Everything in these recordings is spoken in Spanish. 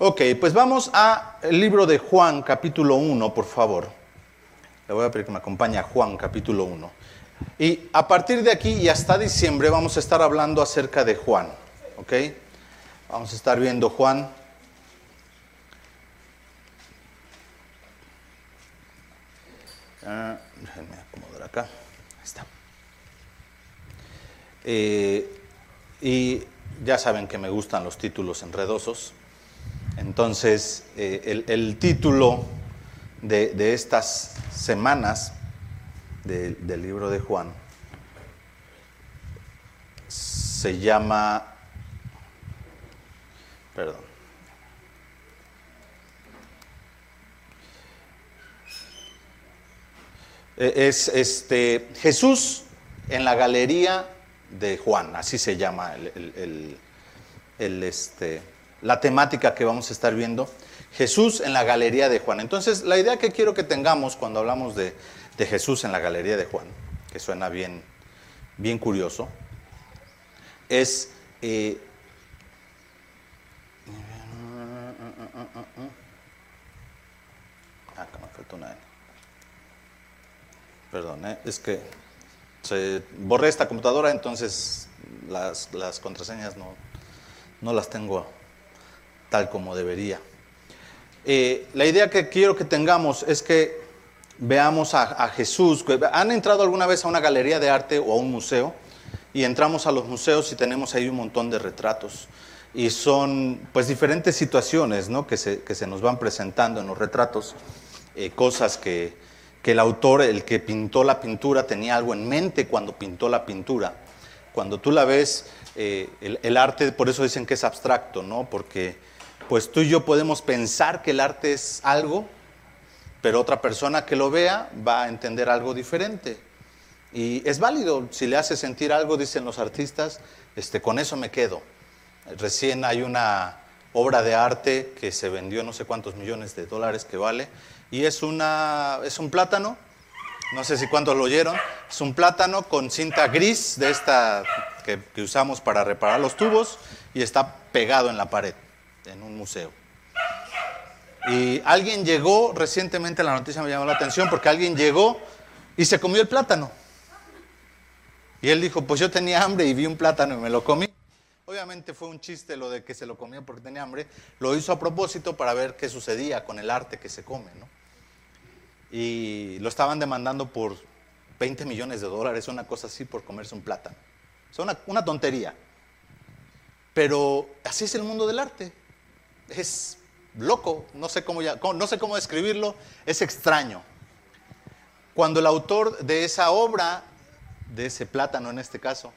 Ok, pues vamos al libro de Juan, capítulo 1, por favor. Le voy a pedir que me acompañe a Juan, capítulo 1. Y a partir de aquí y hasta diciembre vamos a estar hablando acerca de Juan. ¿Ok? Vamos a estar viendo Juan. Ah, déjenme acomodar acá. Ahí está. Eh, y ya saben que me gustan los títulos enredosos. Entonces, eh, el, título de, estas semanas de, del libro de Juan se llama, perdón, es este, Jesús en la galería de Juan, así se llama el, el, este, la temática que vamos a estar viendo. Jesús en la galería de Juan. Entonces, la idea que quiero que tengamos cuando hablamos de, Jesús en la galería de Juan, que suena bien, bien curioso, es... Eh, ah, me faltó una Perdón, ¿eh? es que se borré esta computadora, entonces las, las contraseñas no, no, las tengo tal como debería. Eh, la idea que quiero que tengamos es que veamos a, a, Jesús. ¿Han entrado alguna vez a una galería de arte o a un museo? Y entramos a los museos y tenemos ahí un montón de retratos. Y son pues diferentes situaciones ¿no? que, se, que se nos van presentando en los retratos, eh, cosas que, que el autor, el que pintó la pintura, tenía algo en mente cuando pintó la pintura. Cuando tú la ves, eh, el, el, arte, por eso dicen que es abstracto, ¿no? Porque pues tú y yo podemos pensar que el arte es algo, pero otra persona que lo vea va a entender algo diferente. Y es válido, si le hace sentir algo, dicen los artistas, este, con eso me quedo. Recién hay una obra de arte que se vendió no sé cuántos millones de dólares que vale, y es, una, es un plátano, no sé si cuántos lo oyeron, es un plátano con cinta gris de esta que, que usamos para reparar los tubos y está pegado en la pared, en un museo. Y alguien llegó, recientemente la noticia me llamó la atención porque alguien llegó y se comió el plátano. Y él dijo, pues yo tenía hambre y vi un plátano y me lo comí. Obviamente fue un chiste lo de que se lo comió porque tenía hambre. Lo hizo a propósito para ver qué sucedía con el arte que se come, ¿no? Y lo estaban demandando por 20 millones de dólares, una cosa así, por comerse un plátano. O sea, una tontería. Pero así es el mundo del arte. Es loco, no sé cómo, no sé cómo describirlo, es extraño. Cuando el autor de esa obra, de ese plátano en este caso,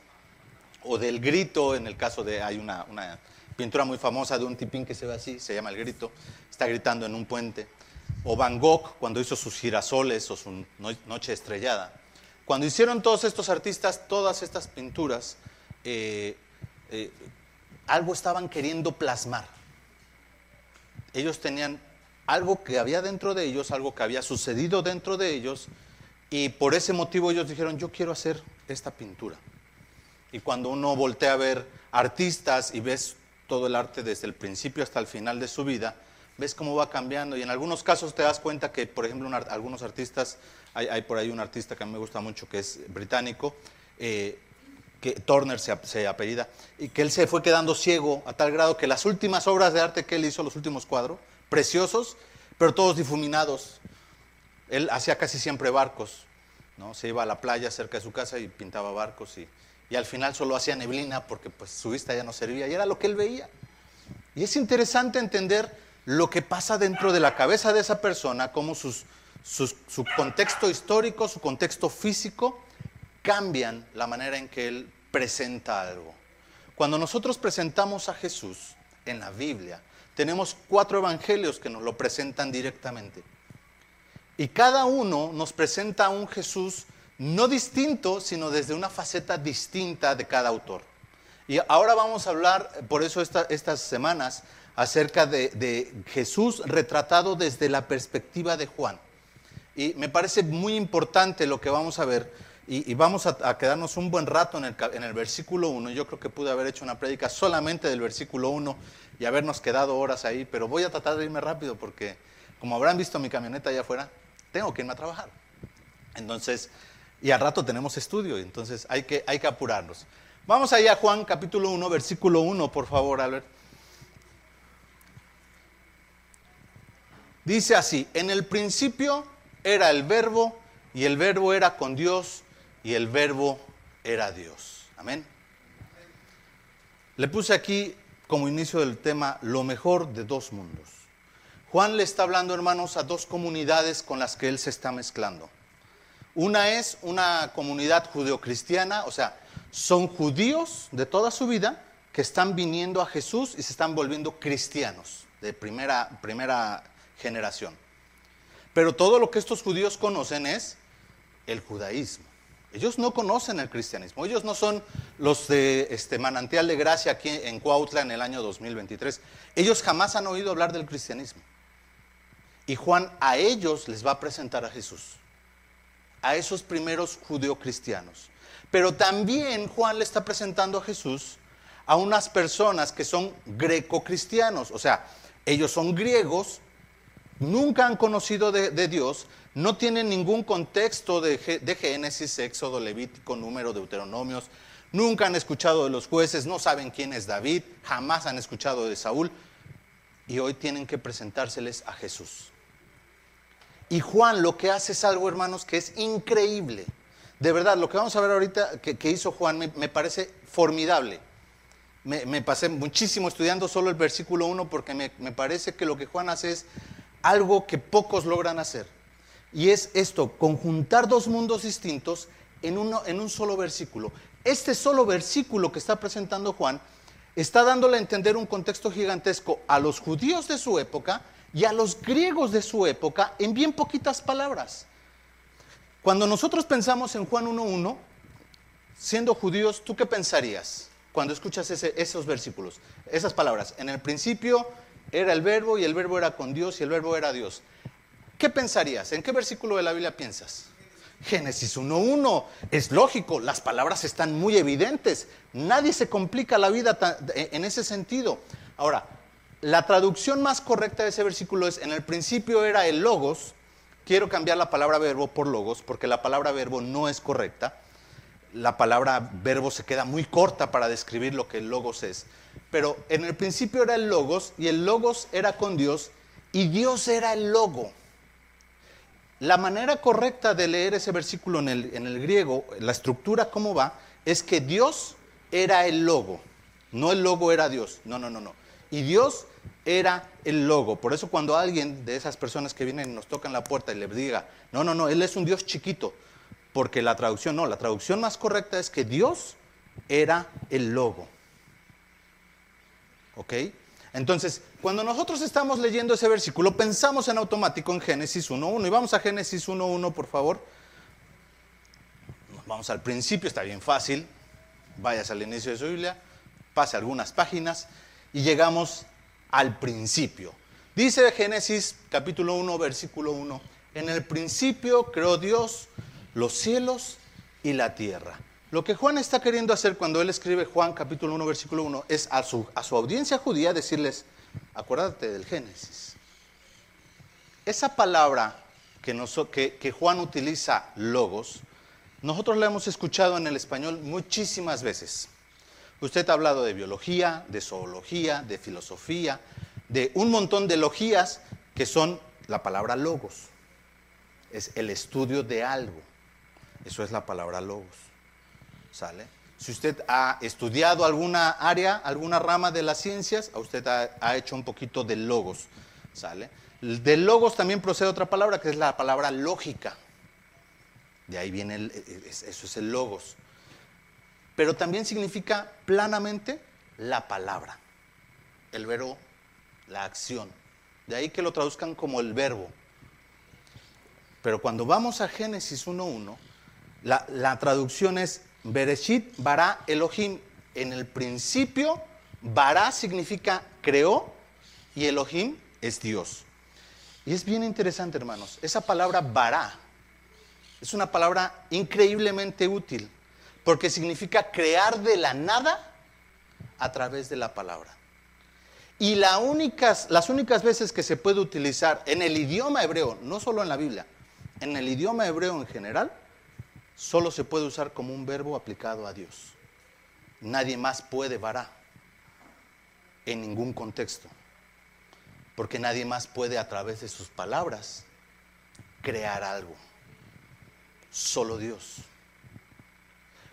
o del grito, en el caso de, hay una, una, pintura muy famosa de un tipín que se ve así, se llama El Grito, está gritando en un puente, o Van Gogh cuando hizo sus girasoles o su Noche Estrellada. Cuando hicieron todos estos artistas todas estas pinturas, eh, eh, algo estaban queriendo plasmar ellos tenían algo que había dentro de ellos, algo que había sucedido dentro de ellos, y por ese motivo ellos dijeron, yo quiero hacer esta pintura. Y cuando uno voltea a ver artistas y ves todo el arte desde el principio hasta el final de su vida, ves cómo va cambiando. Y en algunos casos te das cuenta que, por ejemplo, un, algunos artistas, hay, hay, por ahí un artista que a mí me gusta mucho que es británico, eh, que Turner se, se, apellida, y que él se fue quedando ciego a tal grado que las últimas obras de arte que él hizo, los últimos cuadros, preciosos, pero todos difuminados. Él hacía casi siempre barcos, ¿no? Se iba a la playa cerca de su casa y pintaba barcos y, y al final solo hacía neblina porque pues, su vista ya no servía y era lo que él veía. Y es interesante entender lo que pasa dentro de la cabeza de esa persona, cómo sus, su contexto histórico, su contexto físico, cambian la manera en que Él presenta algo. Cuando nosotros presentamos a Jesús en la Biblia, tenemos cuatro evangelios que nos lo presentan directamente. Y cada uno nos presenta a un Jesús no distinto, sino desde una faceta distinta de cada autor. Y ahora vamos a hablar, por eso esta, estas semanas, acerca de Jesús retratado desde la perspectiva de Juan. Y me parece muy importante lo que vamos a ver, y, vamos a, quedarnos un buen rato en el, en el versículo 1. Yo creo que pude haber hecho una prédica solamente del versículo 1 y habernos quedado horas ahí, pero voy a tratar de irme rápido porque, como habrán visto mi camioneta allá afuera, tengo que irme a trabajar. Entonces, y al rato tenemos estudio, entonces hay que, hay que apurarnos. Vamos allá a Juan capítulo 1, versículo 1, por favor, Albert. Dice así, en el principio era el verbo y el verbo era con Dios y el verbo era Dios. Amén. Le puse aquí como inicio del tema lo mejor de dos mundos. Juan le está hablando, hermanos, a dos comunidades con las que él se está mezclando. Una es una comunidad judeocristiana, o sea, son judíos de toda su vida que están viniendo a Jesús y se están volviendo cristianos de primera, primera generación. Pero todo lo que estos judíos conocen es el judaísmo. Ellos no conocen el cristianismo. Ellos no son los de este manantial de gracia aquí en Cuautla en el año 2023. Ellos jamás han oído hablar del cristianismo. Y Juan a ellos les va a presentar a Jesús. A esos primeros judeocristianos. Pero también Juan le está presentando a Jesús a unas personas que son greco-cristianos. O sea, ellos son griegos, nunca han conocido de, Dios, no tienen ningún contexto de, de, Génesis, Éxodo, Levítico, Número, Deuteronomios, nunca han escuchado de los jueces, no saben quién es David, jamás han escuchado de Saúl, y hoy tienen que presentárseles a Jesús. Y Juan lo que hace es algo, hermanos, que es increíble. De verdad, lo que vamos a ver ahorita que, hizo Juan me, parece formidable. Me, pasé muchísimo estudiando solo el versículo 1 porque me parece que lo que Juan hace es algo que pocos logran hacer. Y es esto, conjuntar dos mundos distintos en, uno, en un solo versículo. Este solo versículo que está presentando Juan está dándole a entender un contexto gigantesco a los judíos de su época y a los griegos de su época en bien poquitas palabras. Cuando nosotros pensamos en Juan 1.1, siendo judíos, ¿tú qué pensarías cuando escuchas esos versículos? Esas palabras. En el principio era el verbo y el verbo era con Dios y el verbo era Dios. ¿Qué pensarías? ¿En qué versículo de la Biblia piensas? Génesis 1.1. Es lógico, las palabras están muy evidentes. Nadie se complica la vida en ese sentido. Ahora, la traducción más correcta de ese versículo es, en el principio era el logos. Quiero cambiar la palabra verbo por logos porque la palabra verbo no es correcta. La palabra verbo se queda muy corta para describir lo que el logos es. Pero en el principio era el logos y el logos era con Dios y Dios era el logo. La manera correcta de leer ese versículo en el, en el griego, la estructura cómo va, es que Dios era el logo. No el logo era Dios. No, no, no, no. Y Dios era el logo. Por eso cuando alguien de esas personas que vienen y nos tocan la puerta y le diga, no, no, no, Él es un Dios chiquito. Porque la traducción, no, la traducción más correcta es que Dios era el logo. ¿Ok? Entonces, cuando nosotros estamos leyendo ese versículo, pensamos en automático en Génesis 1.1. Y vamos a Génesis 1.1, por favor. Vamos al principio, está bien fácil. Vayas al inicio de su Biblia, pase algunas páginas y llegamos al principio. Dice Génesis capítulo 1, versículo 1, en el principio creó Dios los cielos y la tierra. Lo que Juan está queriendo hacer cuando él escribe Juan capítulo 1, versículo 1, es a su, a su audiencia judía decirles, acuérdate del Génesis. Esa palabra que, que Juan utiliza, logos, nosotros la hemos escuchado en el español muchísimas veces. Usted ha hablado de biología, de zoología, de filosofía, de un montón de logías que son la palabra logos. Es el estudio de algo. Eso es la palabra logos. ¿Sale? Si usted ha estudiado alguna área, alguna rama de las ciencias, a usted ha, hecho un poquito de logos. ¿Sale? De logos también procede otra palabra que es la palabra lógica. De ahí viene, el, e, e, eso es el logos. Pero también significa planamente la palabra, el verbo, la acción. De ahí que lo traduzcan como el verbo. Pero cuando vamos a Génesis 1.1, la, la traducción es Bereshit bara Elohim. En el principio, bara significa creó y Elohim es Dios. Y es bien interesante, hermanos. Esa palabra bara Es una palabra increíblemente útil porque significa crear de la nada a través de la palabra. Y las únicas veces que se puede utilizar en el idioma hebreo, no solo en la Biblia, en el idioma hebreo en general, solo se puede usar como un verbo aplicado a Dios. Nadie más puede vará en ningún contexto, porque nadie más puede a través de sus palabras crear algo. Solo Dios.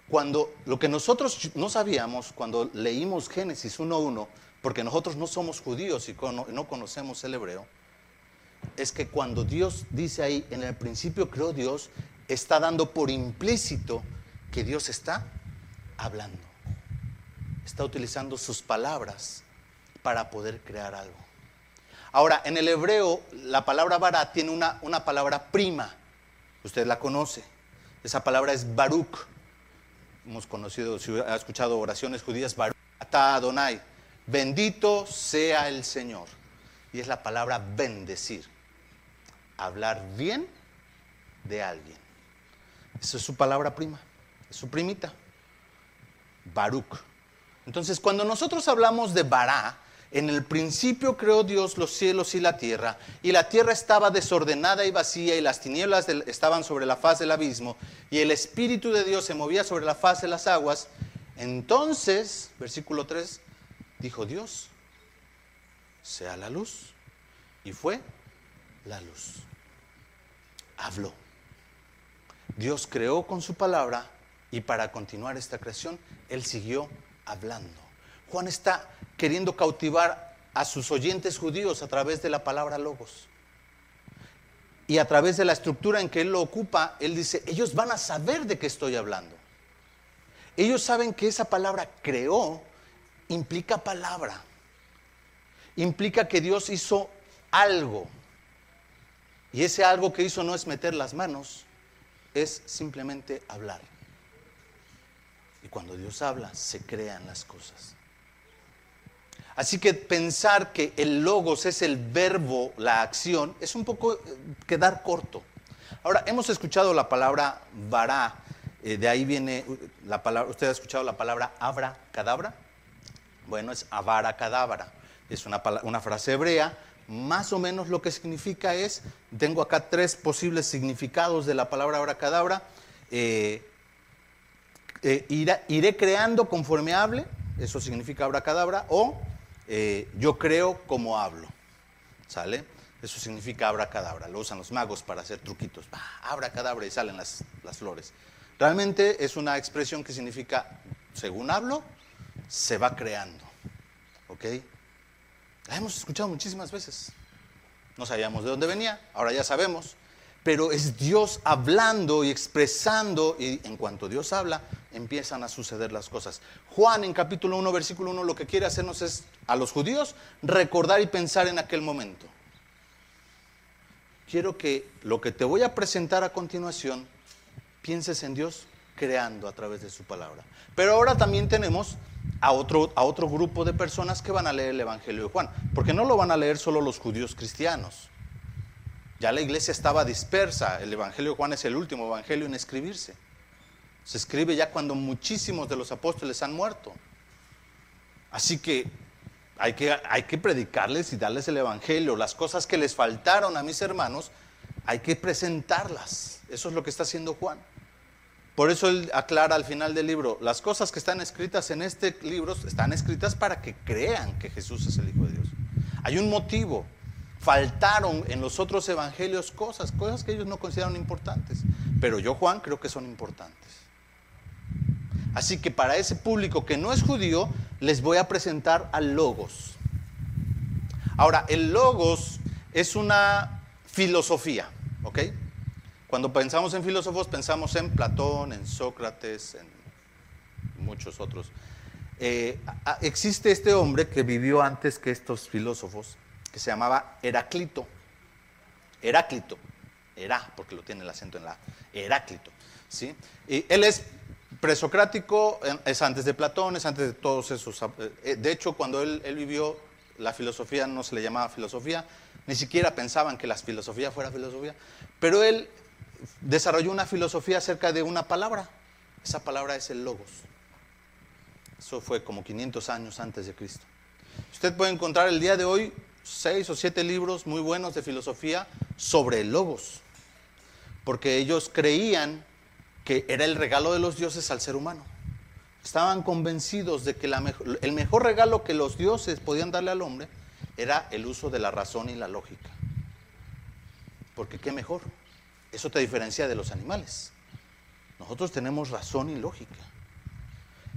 Cuando lo que nosotros no sabíamos cuando leímos Génesis 1.1, porque nosotros no somos judíos y no conocemos el hebreo, es que cuando Dios dice ahí, en el principio creó Dios, está dando por implícito que Dios está hablando. Está utilizando sus palabras para poder crear algo. Ahora, en el hebreo, la palabra bara tiene una, una palabra prima. Usted la conoce. Esa palabra es Baruch hemos conocido, si ha escuchado oraciones judías, Ata Adonai, bendito sea el Señor. Y es la palabra bendecir, hablar bien de alguien. Esa es su palabra prima, es su primita, Baruch. Entonces, cuando nosotros hablamos de Bará, en el principio creó Dios los cielos y la tierra, y la tierra estaba desordenada y vacía, y las tinieblas estaban sobre la faz del abismo, y el Espíritu de Dios se movía sobre la faz de las aguas. Entonces, versículo 3, dijo Dios, sea la luz. Y fue la luz. Habló. Dios creó con su palabra y para continuar esta creación, Él siguió hablando. Juan está queriendo cautivar a sus oyentes judíos a través de la palabra logos. Y a través de la estructura en que él lo ocupa, él dice, ellos van a saber de qué estoy hablando. Ellos saben que esa palabra creó implica palabra. Implica que Dios hizo algo. Y ese algo que hizo no es meter las manos, es simplemente hablar. Y cuando Dios habla, se crean las cosas. Así que pensar que el logos es el verbo, la acción, es un poco eh, quedar corto. Ahora, hemos escuchado la palabra vará, eh, de ahí viene la palabra, ¿usted ha escuchado la palabra abra cadabra? Bueno, es avara cadabra, es una, una frase hebrea, más o menos lo que significa es, tengo acá tres posibles significados de la palabra abra cadabra, eh, iré, creando conforme hable, eso significa abra cadabra, o eh, yo creo como hablo. ¿Sale? Eso significa abracadabra. Lo usan los magos para hacer truquitos. Abracadabra y salen las, las flores. Realmente es una expresión que significa, según hablo, se va creando. ¿Ok? La hemos escuchado muchísimas veces. No sabíamos de dónde venía, ahora ya sabemos pero es Dios hablando y expresando, y en cuanto Dios habla, empiezan a suceder las cosas. Juan en capítulo 1, versículo 1, lo que quiere hacernos es a los judíos recordar y pensar en aquel momento. Quiero que lo que te voy a presentar a continuación, pienses en Dios creando a través de su palabra. Pero ahora también tenemos a otro, a otro grupo de personas que van a leer el Evangelio de Juan, porque no lo van a leer solo los judíos cristianos. Ya la iglesia estaba dispersa. El Evangelio de Juan es el último evangelio en escribirse. Se escribe ya cuando muchísimos de los apóstoles han muerto. Así que hay que, hay que predicarles y darles el Evangelio. Las cosas que les faltaron a mis hermanos, hay que presentarlas. Eso es lo que está haciendo Juan. Por eso él aclara al final del libro, las cosas que están escritas en este libro están escritas para que crean que Jesús es el Hijo de Dios. Hay un motivo faltaron en los otros evangelios cosas, cosas que ellos no consideraron importantes. Pero yo, Juan, creo que son importantes. Así que para ese público que no es judío, les voy a presentar al logos. Ahora, el logos es una filosofía, ¿ok? Cuando pensamos en filósofos, pensamos en Platón, en Sócrates, en muchos otros. Eh, existe este hombre que vivió antes que estos filósofos, que se llamaba Heráclito. Heráclito. Herá, porque lo tiene el acento en la Heráclito. ¿sí? Y él es presocrático, es antes de Platón, es antes de todos esos. Eh, de hecho, cuando él, él vivió, la filosofía no se le llamaba filosofía, ni siquiera pensaban que la filosofía fuera filosofía, pero él desarrolló una filosofía acerca de una palabra. Esa palabra es el logos. Eso fue como 500 años antes de Cristo. Usted puede encontrar el día de hoy seis o siete libros muy buenos de filosofía sobre el logos, porque ellos creían que era el regalo de los dioses al ser humano. Estaban convencidos de que el mejor regalo que los dioses podían darle al hombre era el uso de la razón y la lógica. Porque qué mejor. Eso te diferencia de los animales. Nosotros tenemos razón y lógica.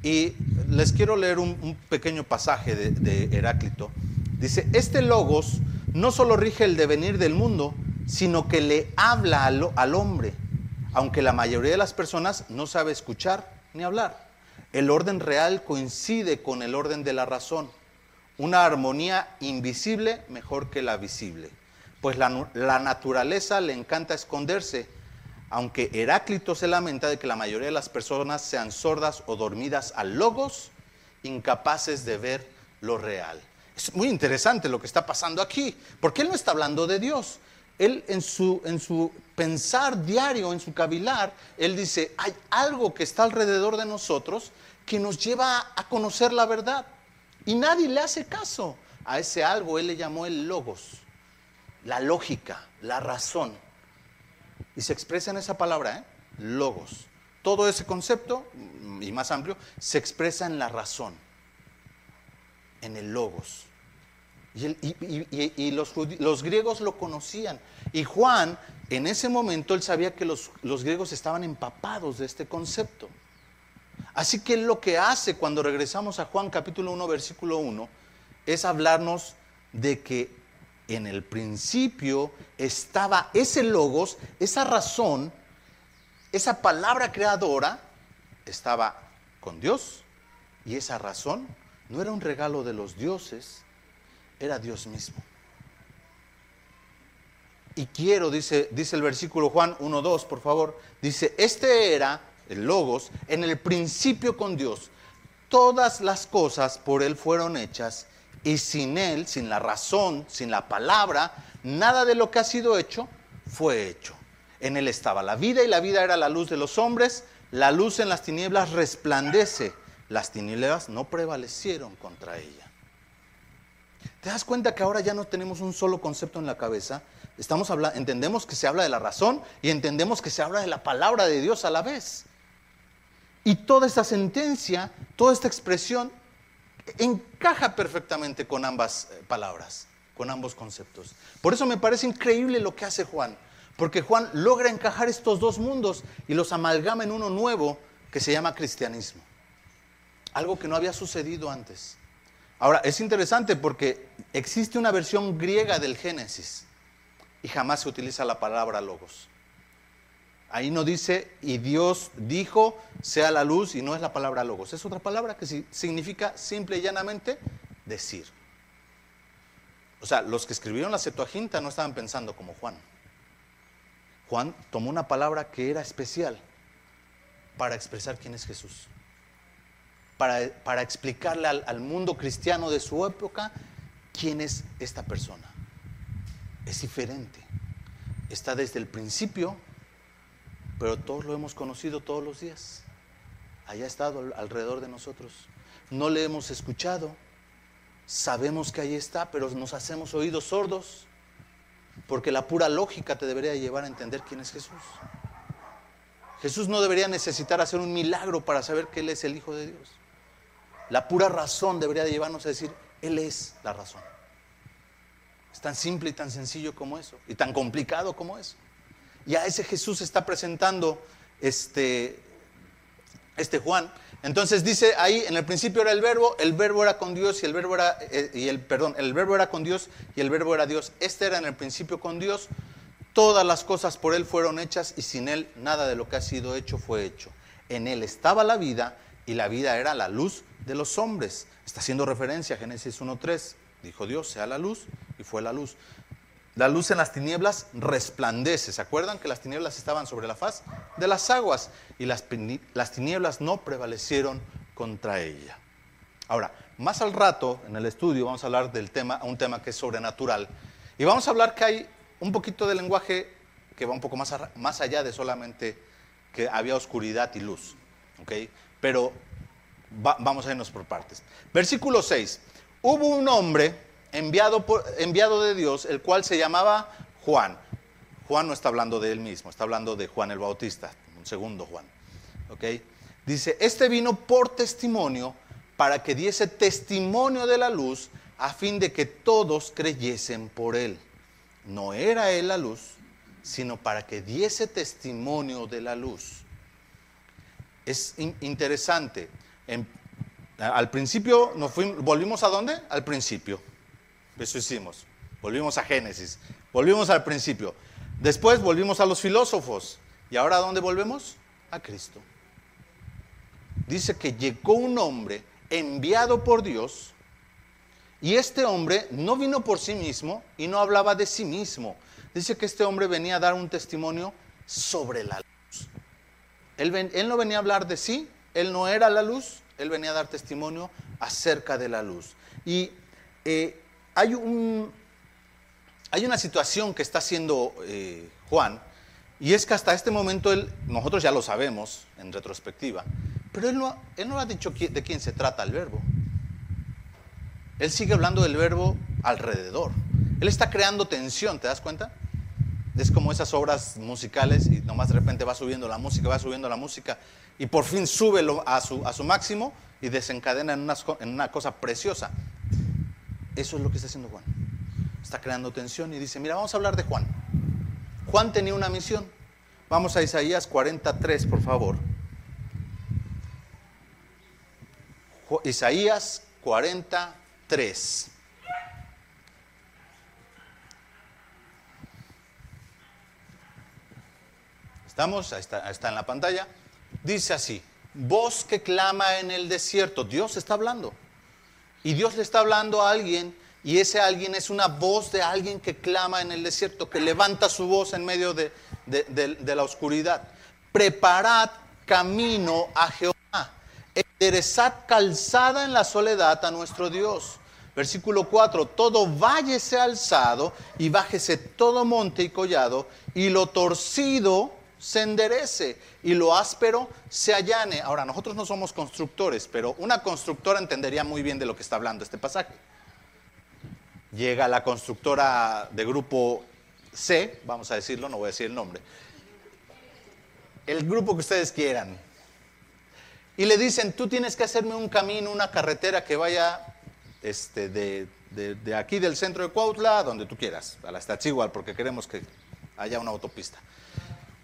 Y les quiero leer un, pequeño pasaje de, Heráclito. Dice, este logos no solo rige el devenir del mundo, sino que le habla al, al hombre, aunque la mayoría de las personas no sabe escuchar ni hablar. El orden real coincide con el orden de la razón, una armonía invisible mejor que la visible, pues la, naturaleza le encanta esconderse aunque Heráclito se lamenta de que la mayoría de las personas sean sordas o dormidas a logos, incapaces de ver lo real. Es muy interesante lo que está pasando aquí, porque él no está hablando de Dios. Él en su, en su pensar diario, en su cavilar, él dice, hay algo que está alrededor de nosotros que nos lleva a conocer la verdad. Y nadie le hace caso. A ese algo él le llamó el logos, la lógica, la razón. Y se expresa en esa palabra, ¿eh? logos. Todo ese concepto, y más amplio, se expresa en la razón, en el logos. Y, los, griegos lo conocían. Y Juan, en ese momento, él sabía que los, los griegos estaban empapados de este concepto. Así que lo que hace cuando regresamos a Juan capítulo 1, versículo 1, es hablarnos de que en el principio estaba ese logos, esa razón, esa palabra creadora, estaba con Dios. Y esa razón no era un regalo de los dioses, era Dios mismo. Y quiero, dice, dice el versículo Juan 1.2, por favor, dice, este era el logos en el principio con Dios. Todas las cosas por Él fueron hechas y sin Él, sin la razón, sin la palabra, nada de lo que ha sido hecho fue hecho. En Él estaba la vida y la vida era la luz de los hombres. La luz en las tinieblas resplandece. Las tinieblas no prevalecieron contra ella. ¿Te das cuenta que ahora ya no tenemos un solo concepto en la cabeza? Estamos hablando, entendemos que se habla de la razón y entendemos que se habla de la palabra de Dios a la vez. Y toda esta sentencia, toda esta expresión encaja perfectamente con ambas eh, palabras, con ambos conceptos. Por eso me parece increíble lo que hace Juan, porque Juan logra encajar estos dos mundos y los amalgama en uno nuevo que se llama cristianismo. Algo que no había sucedido antes. Ahora, es interesante porque existe una versión griega del Génesis y jamás se utiliza la palabra logos. Ahí no dice, y Dios dijo, sea la luz, y no es la palabra logos. Es otra palabra que significa simple y llanamente decir. O sea, los que escribieron la Septuaginta no estaban pensando como Juan. Juan tomó una palabra que era especial para expresar quién es Jesús. Para, para explicarle al, al mundo cristiano de su época quién es esta persona. Es diferente. Está desde el principio pero todos lo hemos conocido todos los días. Haya estado alrededor de nosotros. No le hemos escuchado. Sabemos que ahí está, pero nos hacemos oídos sordos. Porque la pura lógica te debería llevar a entender quién es Jesús. Jesús no debería necesitar hacer un milagro para saber que Él es el Hijo de Dios. La pura razón debería llevarnos a decir, Él es la razón. Es tan simple y tan sencillo como eso, y tan complicado como eso. Y a ese Jesús está presentando este, este Juan. Entonces dice ahí, en el principio era el verbo, el verbo era con Dios y el verbo era, eh, y el, perdón, el verbo era con Dios y el verbo era Dios. Este era en el principio con Dios. Todas las cosas por Él fueron hechas y sin Él nada de lo que ha sido hecho fue hecho. En Él estaba la vida y la vida era la luz de los hombres. Está haciendo referencia a Génesis 1.3. Dijo Dios, sea la luz y fue la luz. La luz en las tinieblas resplandece. ¿Se acuerdan que las tinieblas estaban sobre la faz de las aguas y las, tinieblas no prevalecieron contra ella? Ahora, más al rato en el estudio vamos a hablar del tema, un tema que es sobrenatural. Y vamos a hablar que hay un poquito de lenguaje que va un poco más, más allá de solamente que había oscuridad y luz. ¿ok? Pero vamos a irnos por partes. Versículo 6. Hubo un hombre enviado, por, enviado de Dios, el cual se llamaba Juan. Juan no está hablando de él mismo, está hablando de Juan el Bautista, un segundo Juan. ¿ok? Dice, este vino por testimonio para que diese testimonio de la luz a fin de que todos creyesen por él. No era él la luz, sino para que diese testimonio de la luz. Es interesante. al principio nos fuimos, volvimos a dónde? Al principio. Eso hicimos. Volvimos a Génesis. Volvimos al principio. Después volvimos a los filósofos. ¿Y ahora a dónde volvemos? A Cristo. Dice que llegó un hombre enviado por Dios y este hombre no vino por sí mismo y no hablaba de sí mismo. Dice que este hombre venía a dar un testimonio sobre la luz. Él, no venía a hablar de sí, él no era la luz, él venía a dar testimonio acerca de la luz. Y eh, hay, un, hay una situación que está haciendo eh, Juan, y es que hasta este momento él, nosotros ya lo sabemos en retrospectiva, pero él no, él no ha dicho de quién se trata el verbo. Él sigue hablando del verbo alrededor. Él está creando tensión, ¿te das cuenta? Es como esas obras musicales y nomás de repente va subiendo la música, va subiendo la música y por fin sube a su, a su máximo y desencadena en una, en una cosa preciosa. Eso es lo que está haciendo Juan. Está creando tensión y dice, mira, vamos a hablar de Juan. Juan tenía una misión. Vamos a Isaías 43, por favor. Isaías 43. 3. ¿Estamos? Ahí está, está en la pantalla. Dice así, voz que clama en el desierto. Dios está hablando. Y Dios le está hablando a alguien y ese alguien es una voz de alguien que clama en el desierto, que levanta su voz en medio de, de la oscuridad. Preparad camino a Jehová. Enderezad calzada en la soledad a nuestro Dios. Versículo 4, todo valle sea alzado y bájese todo monte y collado y lo torcido se enderece y lo áspero se allane. Ahora, nosotros no somos constructores, pero una constructora entendería muy bien de lo que está hablando este pasaje. Llega la constructora de grupo C, vamos a decirlo, no voy a decir el nombre, el grupo que ustedes quieran, y le dicen, tú tienes que hacerme un camino, una carretera que vaya este, de, aquí del centro de Cuautla, donde tú quieras, a la igual porque queremos que haya una autopista.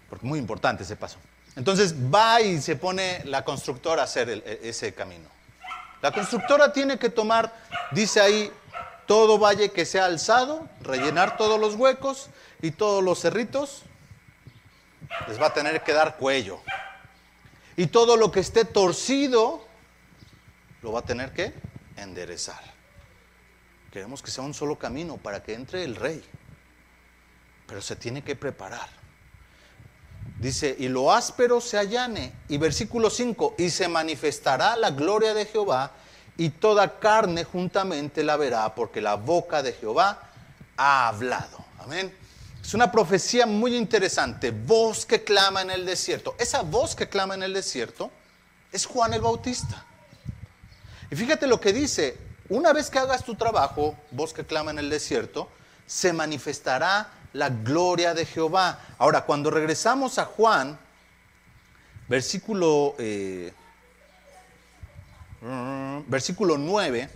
Porque muy importante ese paso. Entonces va y se pone la constructora a hacer e, ese camino. La constructora tiene que tomar, dice ahí, todo valle que sea alzado, rellenar todos los huecos y todos los cerritos, les va a tener que dar cuello. Y todo lo que esté torcido, lo va a tener que enderezar. Queremos que sea un solo camino para que entre el rey, pero se tiene que preparar. Dice, y lo áspero se allane. Y versículo 5, y se manifestará la gloria de Jehová, y toda carne juntamente la verá, porque la boca de Jehová ha hablado. Amén. Es una profecía muy interesante. Voz que clama en el desierto. Esa voz que clama en el desierto es Juan el Bautista. Y fíjate lo que dice, una vez que hagas tu trabajo, vos que clama en el desierto, se manifestará la gloria de Jehová. Ahora, cuando regresamos a Juan, versículo, eh, versículo 9,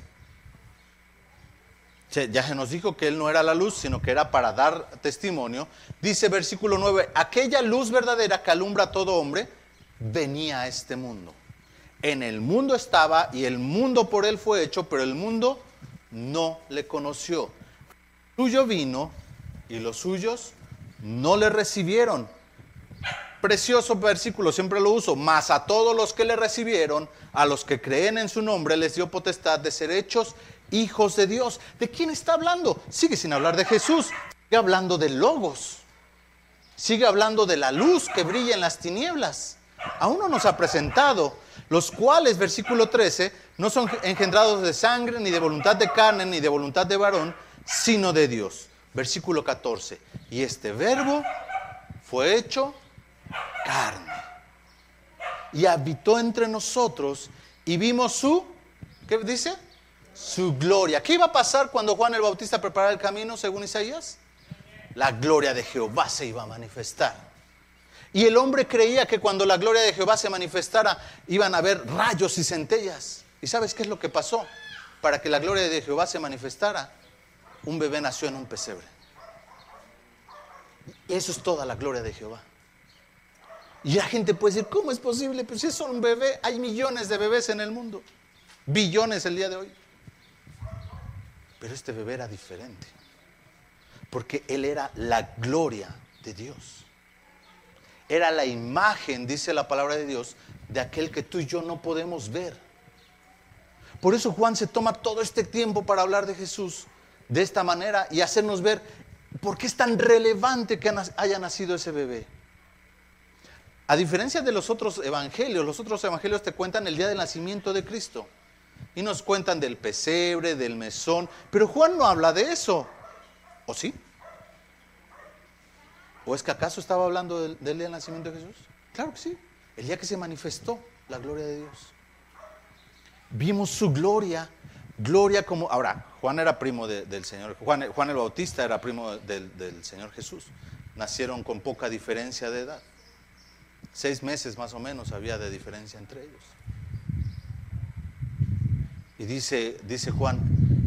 ya se nos dijo que él no era la luz, sino que era para dar testimonio. Dice versículo 9, aquella luz verdadera que alumbra a todo hombre, venía a este mundo en el mundo estaba y el mundo por él fue hecho, pero el mundo no le conoció. Suyo vino y los suyos no le recibieron. Precioso versículo, siempre lo uso. Mas a todos los que le recibieron, a los que creen en su nombre, les dio potestad de ser hechos hijos de Dios. ¿De quién está hablando? Sigue sin hablar de Jesús, sigue hablando de Logos. Sigue hablando de la luz que brilla en las tinieblas. Aún no nos ha presentado los cuales, versículo 13, no son engendrados de sangre, ni de voluntad de carne, ni de voluntad de varón, sino de Dios. Versículo 14, y este verbo fue hecho carne y habitó entre nosotros y vimos su, ¿qué dice? Su gloria. ¿Qué iba a pasar cuando Juan el Bautista preparara el camino según Isaías? La gloria de Jehová se iba a manifestar. Y el hombre creía que cuando la gloria de Jehová se manifestara iban a haber rayos y centellas. ¿Y sabes qué es lo que pasó? Para que la gloria de Jehová se manifestara, un bebé nació en un pesebre. Y eso es toda la gloria de Jehová. Y la gente puede decir, ¿cómo es posible? Pues si es un bebé, hay millones de bebés en el mundo. Billones el día de hoy. Pero este bebé era diferente. Porque él era la gloria de Dios. Era la imagen, dice la palabra de Dios, de aquel que tú y yo no podemos ver. Por eso Juan se toma todo este tiempo para hablar de Jesús de esta manera y hacernos ver por qué es tan relevante que haya nacido ese bebé. A diferencia de los otros evangelios, los otros evangelios te cuentan el día del nacimiento de Cristo. Y nos cuentan del pesebre, del mesón. Pero Juan no habla de eso. ¿O sí? ¿O es que acaso estaba hablando del, día del nacimiento de Jesús? Claro que sí. El día que se manifestó la gloria de Dios. Vimos su gloria. Gloria como... Ahora, Juan era primo del Señor. Juan, Juan, el Bautista era primo del Señor Jesús. Nacieron con poca diferencia de edad. Seis meses más o menos había de diferencia entre ellos. Y dice, dice Juan,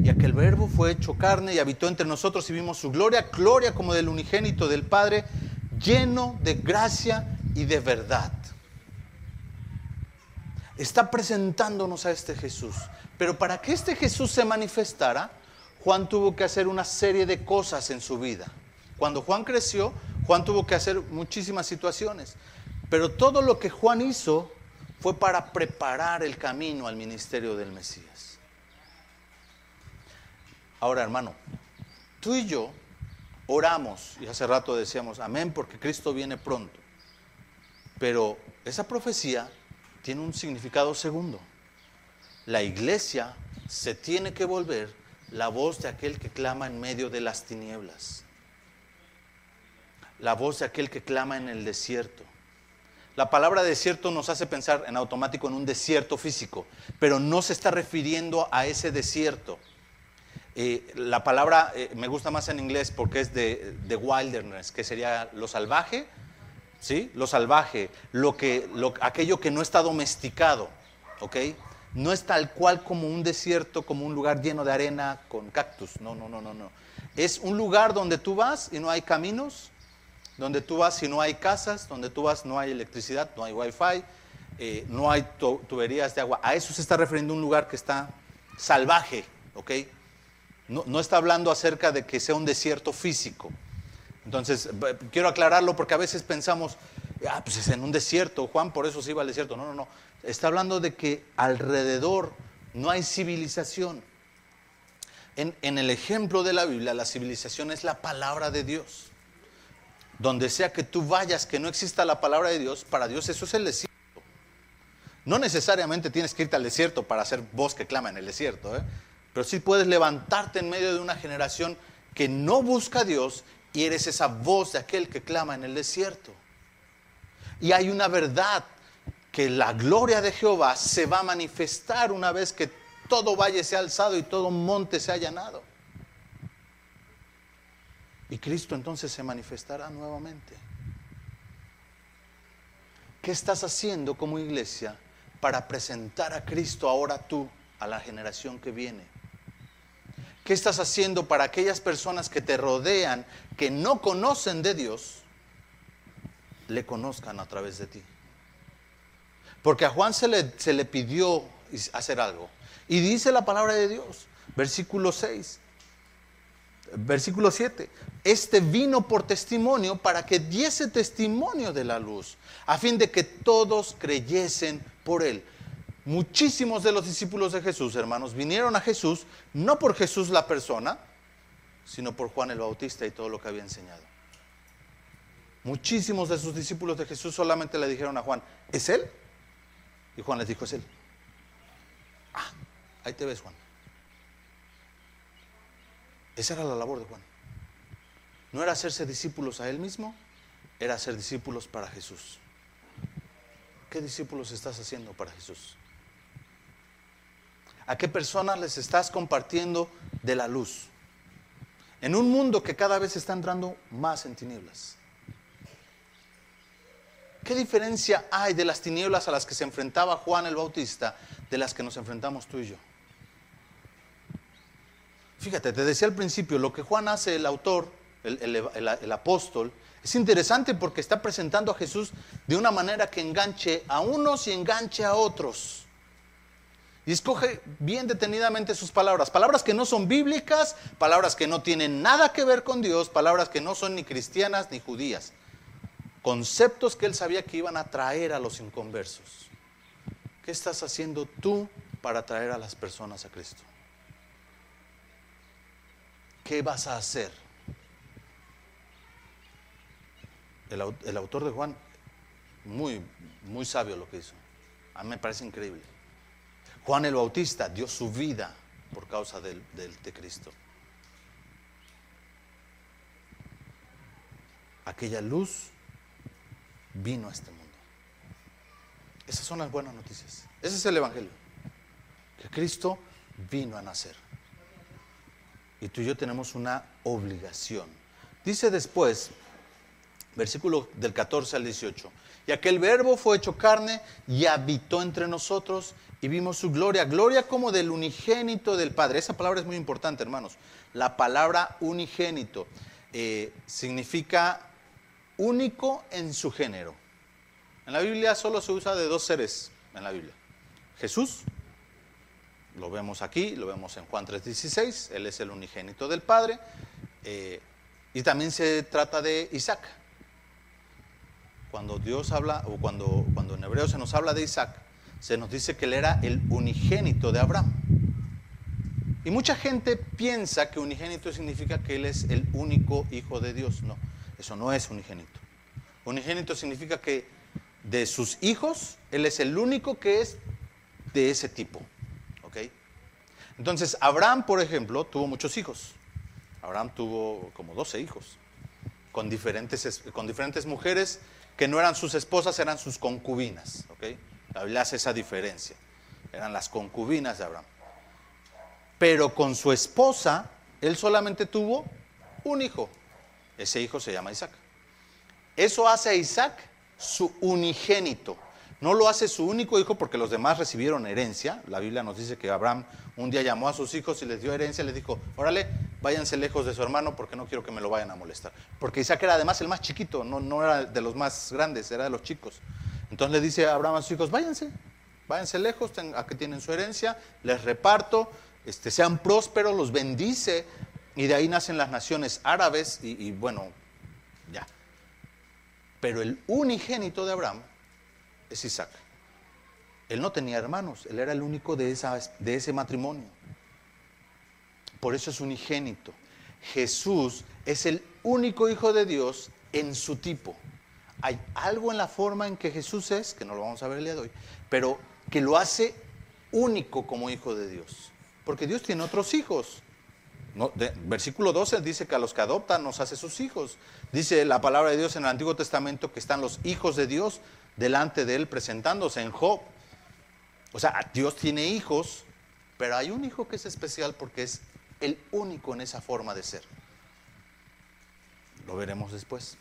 y aquel verbo fue hecho carne y habitó entre nosotros y vimos su gloria, gloria como del unigénito del Padre, lleno de gracia y de verdad. Está presentándonos a este Jesús. Pero para que este Jesús se manifestara, Juan tuvo que hacer una serie de cosas en su vida. Cuando Juan creció, Juan tuvo que hacer muchísimas situaciones. Pero todo lo que Juan hizo fue para preparar el camino al ministerio del Mesías. Ahora, hermano, tú y yo oramos, y hace rato decíamos, amén, porque Cristo viene pronto. Pero esa profecía tiene un significado segundo. La iglesia se tiene que volver la voz de aquel que clama en medio de las tinieblas. La voz de aquel que clama en el desierto. La palabra desierto nos hace pensar en automático en un desierto físico, pero no se está refiriendo a ese desierto. Eh, la palabra eh, me gusta más en inglés porque es de, wilderness, que sería lo salvaje, ¿sí? Lo salvaje, lo que, lo, aquello que no está domesticado, ¿ok? No es tal cual como un desierto, como un lugar lleno de arena con cactus, no, no, no, no, no. Es un lugar donde tú vas y no hay caminos, donde tú vas y no hay casas, donde tú vas no hay electricidad, no hay wifi, eh, no hay tuberías de agua. A eso se está refiriendo un lugar que está salvaje, ¿ok? No, no, está hablando acerca de que sea un desierto físico. Entonces, quiero aclararlo porque a veces pensamos, ah, pues es en un desierto, Juan por eso se iba al desierto. No, no, no. Está hablando de que alrededor no hay civilización. En, el ejemplo de la Biblia, la civilización es la palabra de Dios. Donde sea que tú vayas, que no exista la palabra de Dios, para Dios eso es el desierto. No necesariamente tienes que irte al desierto para hacer voz que clama en el desierto, ¿eh? pero sí puedes levantarte en medio de una generación que no busca a Dios y eres esa voz de aquel que clama en el desierto. Y hay una verdad que la gloria de Jehová se va a manifestar una vez que todo valle sea alzado y todo monte sea allanado. Y Cristo entonces se manifestará nuevamente. ¿Qué estás haciendo como iglesia para presentar a Cristo ahora tú a la generación que viene? ¿Qué estás haciendo para aquellas personas que te rodean, que no conocen de Dios, le conozcan a través de ti? Porque a Juan se le, se le pidió hacer algo. Y dice la palabra de Dios, versículo 6, versículo 7, este vino por testimonio para que diese testimonio de la luz, a fin de que todos creyesen por él. Muchísimos de los discípulos de Jesús, hermanos, vinieron a Jesús no por Jesús la persona, sino por Juan el Bautista y todo lo que había enseñado. Muchísimos de sus discípulos de Jesús solamente le dijeron a Juan, ¿es él? Y Juan les dijo, es él. Ah, ahí te ves, Juan. Esa era la labor de Juan. No era hacerse discípulos a él mismo, era ser discípulos para Jesús. ¿Qué discípulos estás haciendo para Jesús? ¿A qué personas les estás compartiendo de la luz? En un mundo que cada vez está entrando más en tinieblas. ¿Qué diferencia hay de las tinieblas a las que se enfrentaba Juan el Bautista de las que nos enfrentamos tú y yo? Fíjate, te decía al principio, lo que Juan hace, el autor, el, apóstol, es interesante porque está presentando a Jesús de una manera que enganche a unos y enganche a otros. Y escoge bien detenidamente sus palabras. Palabras que no son bíblicas, palabras que no tienen nada que ver con Dios, palabras que no son ni cristianas ni judías conceptos que él sabía que iban a traer a los inconversos. ¿Qué estás haciendo tú para traer a las personas a Cristo? ¿Qué vas a hacer? El, autor de Juan, muy, muy sabio lo que hizo. A mí me parece increíble. Juan el Bautista dio su vida por causa de Cristo. Aquella luz vino a este mundo. Esas son las buenas noticias. Ese es el Evangelio. Que Cristo vino a nacer. Y tú y yo tenemos una obligación. Dice después, versículo del 14 al 18, y aquel verbo fue hecho carne y habitó entre nosotros y vimos su gloria, gloria como del unigénito del Padre. Esa palabra es muy importante, hermanos. La palabra unigénito eh, significa único en su género. En la Biblia solo se usa de dos seres en la Biblia. Jesús, lo vemos aquí, lo vemos en Juan 3:16, Él es el unigénito del Padre, eh, y también se trata de Isaac. Cuando Dios habla, o cuando, cuando en hebreo se nos habla de Isaac, se nos dice que Él era el unigénito de Abraham. Y mucha gente piensa que unigénito significa que Él es el único hijo de Dios. No, eso no es unigénito. Unigénito significa que de sus hijos, Él es el único que es de ese tipo. ¿Ok? Entonces, Abraham, por ejemplo, tuvo muchos hijos. Abraham tuvo como 12 hijos, con diferentes, con diferentes mujeres que no eran sus esposas, eran sus concubinas. ¿ok? La Biblia hace esa diferencia. Eran las concubinas de Abraham. Pero con su esposa, él solamente tuvo un hijo. Ese hijo se llama Isaac. Eso hace a Isaac su unigénito. No lo hace su único hijo porque los demás recibieron herencia. La Biblia nos dice que Abraham un día llamó a sus hijos y les dio herencia. Les dijo, órale, váyanse lejos de su hermano porque no quiero que me lo vayan a molestar. Porque Isaac era además el más chiquito, no, no era de los más grandes, era de los chicos. Entonces le dice a Abraham a sus hijos, váyanse, váyanse lejos, a que tienen su herencia, les reparto, este, sean prósperos, los bendice. Y de ahí nacen las naciones árabes y bueno, ya. Pero el unigénito de Abraham es Isaac. Él no tenía hermanos, él era el único de, de ese matrimonio. Por eso es unigénito. Jesús es el único hijo de Dios en su tipo. Hay algo en la forma en que Jesús es, que no lo vamos a ver el día de hoy, pero que lo hace único como hijo de Dios. Porque Dios tiene otros hijos versículo 12 dice que a los que adoptan nos hace sus hijos. Dice la palabra de Dios en el Antiguo Testamento que están los hijos de Dios delante de él presentándose en Job. O sea, Dios tiene hijos, pero hay un hijo que es especial porque es el único en esa forma de ser. Lo veremos después.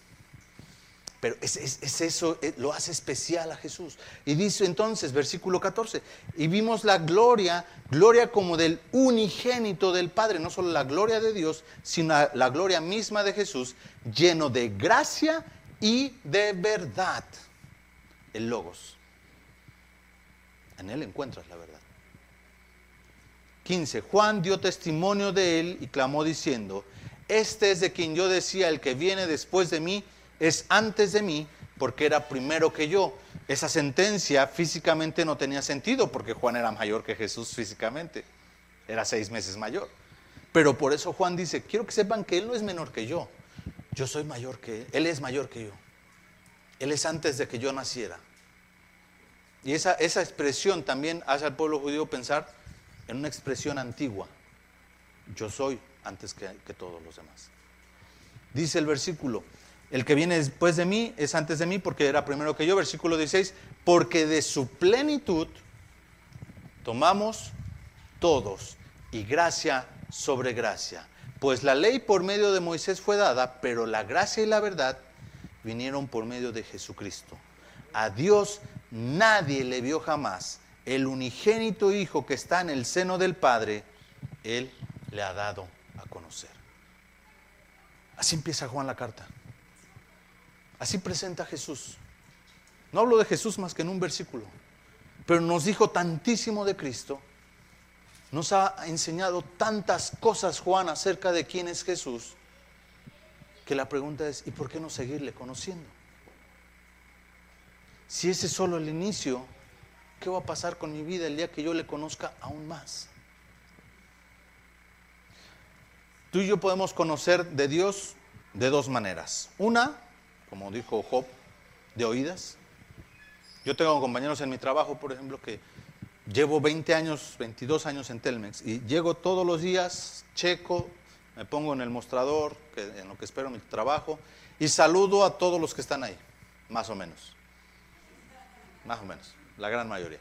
Pero es, eso, eh, lo hace especial a Jesús. Y dice entonces, versículo 14, y vimos la gloria, gloria como del unigénito del Padre, no solo la gloria de Dios, sino la gloria misma de Jesús, lleno de gracia y de verdad. El Logos. En él encuentras la verdad. 15. Juan dio testimonio de él y clamó diciendo, este es de quien yo decía, el que viene después de mí, es antes de mí porque era primero que yo. Esa sentencia físicamente no tenía sentido porque Juan era mayor que Jesús físicamente. Era seis meses mayor. Pero por eso Juan dice, quiero que sepan que Él no es menor que yo. Yo soy mayor que Él. Él es mayor que yo. Él es antes de que yo naciera. Y esa, esa expresión también hace al pueblo judío pensar en una expresión antigua. Yo soy antes que, que todos los demás. Dice el versículo, El que viene después de mí es antes de mí porque era primero que yo, versículo 16, porque de su plenitud tomamos todos y gracia sobre gracia. Pues la ley por medio de Moisés fue dada, pero la gracia y la verdad vinieron por medio de Jesucristo. A Dios nadie le vio jamás. El unigénito Hijo que está en el seno del Padre, Él le ha dado a conocer. Así empieza Juan la carta. Así presenta Jesús. No hablo de Jesús más que en un versículo, pero nos dijo tantísimo de Cristo. Nos ha enseñado tantas cosas Juan acerca de quién es Jesús, que la pregunta es, ¿y por qué no seguirle conociendo? Si ese es solo el inicio, ¿qué va a pasar con mi vida el día que yo le conozca aún más? Tú y yo podemos conocer de Dios de dos maneras. Una, como dijo Job, de oídas. Yo tengo compañeros en mi trabajo, por ejemplo, que llevo 20 años, 22 años en Telmex y llego todos los días, checo, me pongo en el mostrador, en lo que espero mi trabajo, y saludo a todos los que están ahí, más o menos. Más o menos, la gran mayoría.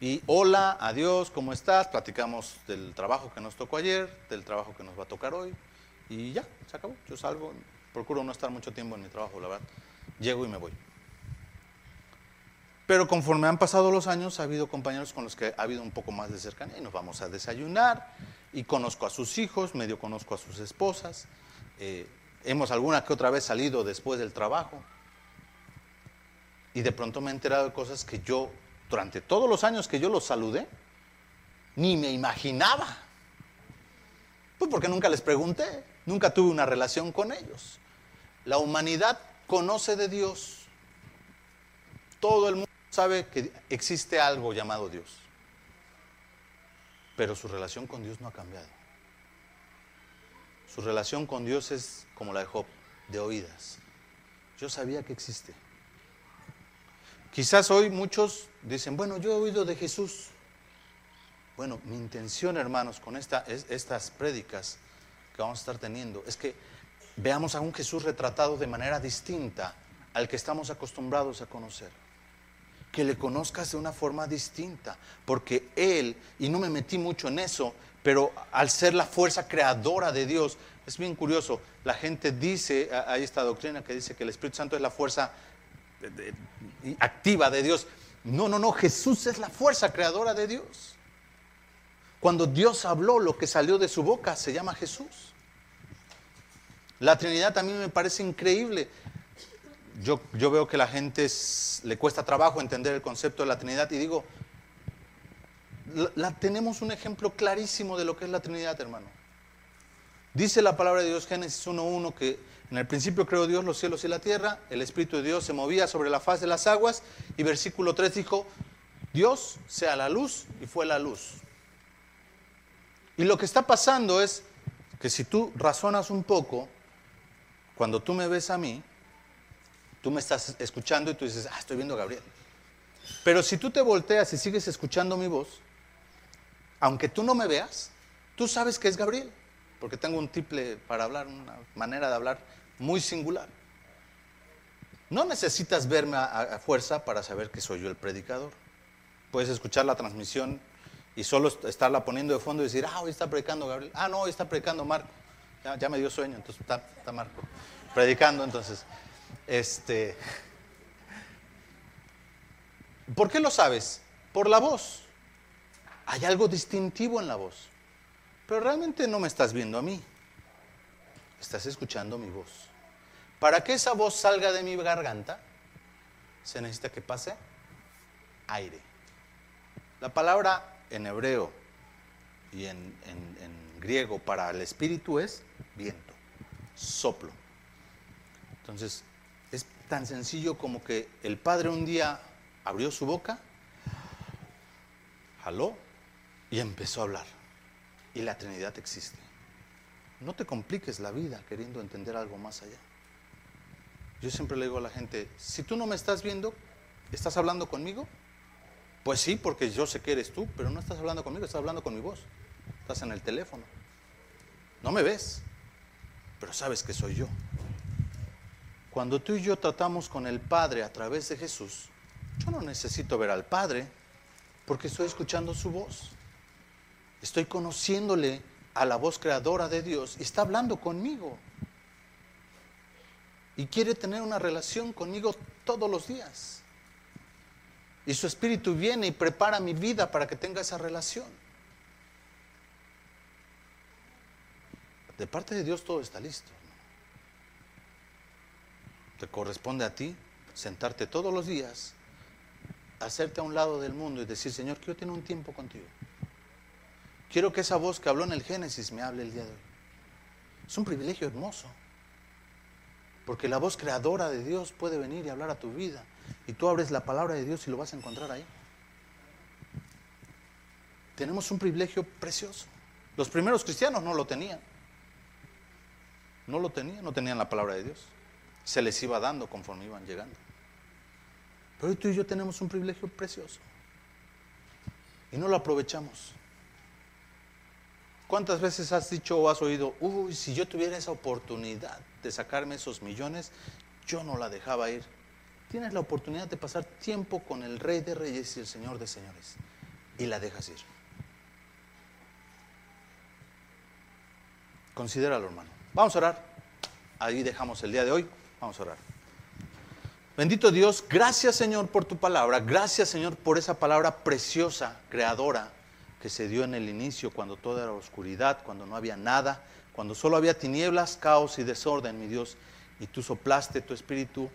Y hola, adiós, ¿cómo estás? Platicamos del trabajo que nos tocó ayer, del trabajo que nos va a tocar hoy, y ya, se acabó. Yo salgo, procuro no estar mucho tiempo en mi trabajo, la verdad. Llego y me voy. Pero conforme han pasado los años, ha habido compañeros con los que ha habido un poco más de cercanía y nos vamos a desayunar y conozco a sus hijos, medio conozco a sus esposas. Eh, hemos alguna que otra vez salido después del trabajo y de pronto me he enterado de cosas que yo, durante todos los años que yo los saludé, ni me imaginaba. Pues porque nunca les pregunté. Nunca tuve una relación con ellos. La humanidad conoce de Dios. Todo el mundo sabe que existe algo llamado Dios. Pero su relación con Dios no ha cambiado. Su relación con Dios es como la de Job, de oídas. Yo sabía que existe. Quizás hoy muchos dicen, bueno, yo he oído de Jesús. Bueno, mi intención, hermanos, con esta, estas prédicas vamos a estar teniendo es que veamos a un Jesús retratado de manera distinta al que estamos acostumbrados a conocer. Que le conozcas de una forma distinta, porque Él, y no me metí mucho en eso, pero al ser la fuerza creadora de Dios, es bien curioso, la gente dice, hay esta doctrina que dice que el Espíritu Santo es la fuerza activa de Dios. No, no, no, Jesús es la fuerza creadora de Dios. Cuando Dios habló, lo que salió de su boca se llama Jesús. La Trinidad también me parece increíble. Yo, yo veo que la gente le cuesta trabajo entender el concepto de la Trinidad y digo, la, tenemos un ejemplo clarísimo de lo que es la Trinidad, hermano. Dice la palabra de Dios, Génesis 1.1, que en el principio creó Dios los cielos y la tierra, el Espíritu de Dios se movía sobre la faz de las aguas, y versículo 3 dijo, Dios sea la luz, y fue la luz. Y lo que está pasando es que si tú razonas un poco, cuando tú me ves a mí, tú me estás escuchando y tú dices, ah, estoy viendo a Gabriel. Pero si tú te volteas y sigues escuchando mi voz, aunque tú no me veas, tú sabes que es Gabriel, porque tengo un tiple para hablar, una manera de hablar muy singular. No necesitas verme a, a fuerza para saber que soy yo el predicador. Puedes escuchar la transmisión y solo estarla poniendo de fondo y decir, ah, hoy está predicando Gabriel, ah, no, hoy está predicando Marco, ya, me dio sueño, entonces está, está, Marco predicando, entonces, este, ¿por qué lo sabes? Por la voz, hay algo distintivo en la voz, pero realmente no me estás viendo a mí, estás escuchando mi voz. Para que esa voz salga de mi garganta, se necesita que pase aire. La palabra en hebreo y en, griego para el espíritu es viento, soplo. Entonces, es tan sencillo como que el Padre un día abrió su boca, jaló y empezó a hablar. Y la Trinidad existe. No te compliques la vida queriendo entender algo más allá. Yo siempre le digo a la gente, si tú no me estás viendo, ¿estás hablando conmigo? Pues sí, porque yo sé que eres tú, pero no estás hablando conmigo, estás hablando con mi voz. Estás en el teléfono. No me ves, pero sabes que soy yo. Cuando tú y yo tratamos con el Padre a través de Jesús, yo no necesito ver al Padre porque estoy escuchando su voz. Estoy conociéndole a la voz creadora de Dios y está hablando conmigo. Y quiere tener una relación conmigo todos los días. Y su espíritu viene y prepara mi vida para que tenga esa relación. De parte de Dios todo está listo. Te corresponde a ti sentarte todos los días, hacerte a un lado del mundo y decir, Señor, quiero tener un tiempo contigo. Quiero que esa voz que habló en el Génesis me hable el día de hoy. Es un privilegio hermoso. Porque la voz creadora de Dios puede venir y hablar a tu vida. Y tú abres la palabra de Dios y lo vas a encontrar ahí. Tenemos un privilegio precioso. Los primeros cristianos no lo tenían. No lo tenían, no tenían la palabra de Dios. Se les iba dando conforme iban llegando. Pero tú y yo tenemos un privilegio precioso. Y no lo aprovechamos. ¿Cuántas veces has dicho o has oído, uy, si yo tuviera esa oportunidad de sacarme esos millones, yo no la dejaba ir? Tienes la oportunidad de pasar tiempo con el Rey de Reyes y el Señor de Señores y la dejas ir. Considéralo, hermano. Vamos a orar. Ahí dejamos el día de hoy. Vamos a orar. Bendito Dios, gracias Señor por tu palabra. Gracias Señor por esa palabra preciosa, creadora que se dio en el inicio, cuando todo era oscuridad, cuando no había nada, cuando solo había tinieblas, caos y desorden, mi Dios, y tú soplaste tu espíritu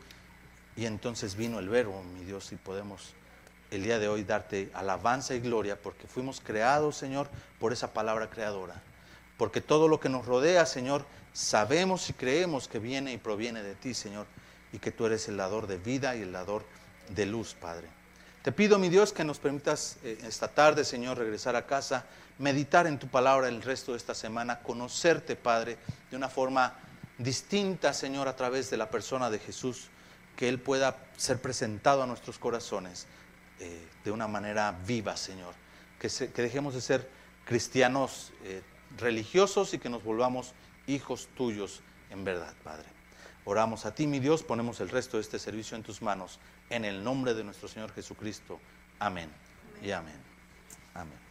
y entonces vino el verbo, mi Dios, y podemos el día de hoy darte alabanza y gloria porque fuimos creados, Señor, por esa palabra creadora. Porque todo lo que nos rodea, Señor, sabemos y creemos que viene y proviene de ti, Señor, y que tú eres el dador de vida y el dador de luz, Padre. Te pido, mi Dios, que nos permitas eh, esta tarde, Señor, regresar a casa, meditar en tu palabra el resto de esta semana, conocerte, Padre, de una forma distinta, Señor, a través de la persona de Jesús, que Él pueda ser presentado a nuestros corazones eh, de una manera viva, Señor. Que, dejemos de ser cristianos eh, religiosos y que nos volvamos hijos tuyos en verdad, Padre. Oramos a ti, mi Dios, ponemos el resto de este servicio en tus manos en el nombre de nuestro Señor Jesucristo. Amén y amén. Amén.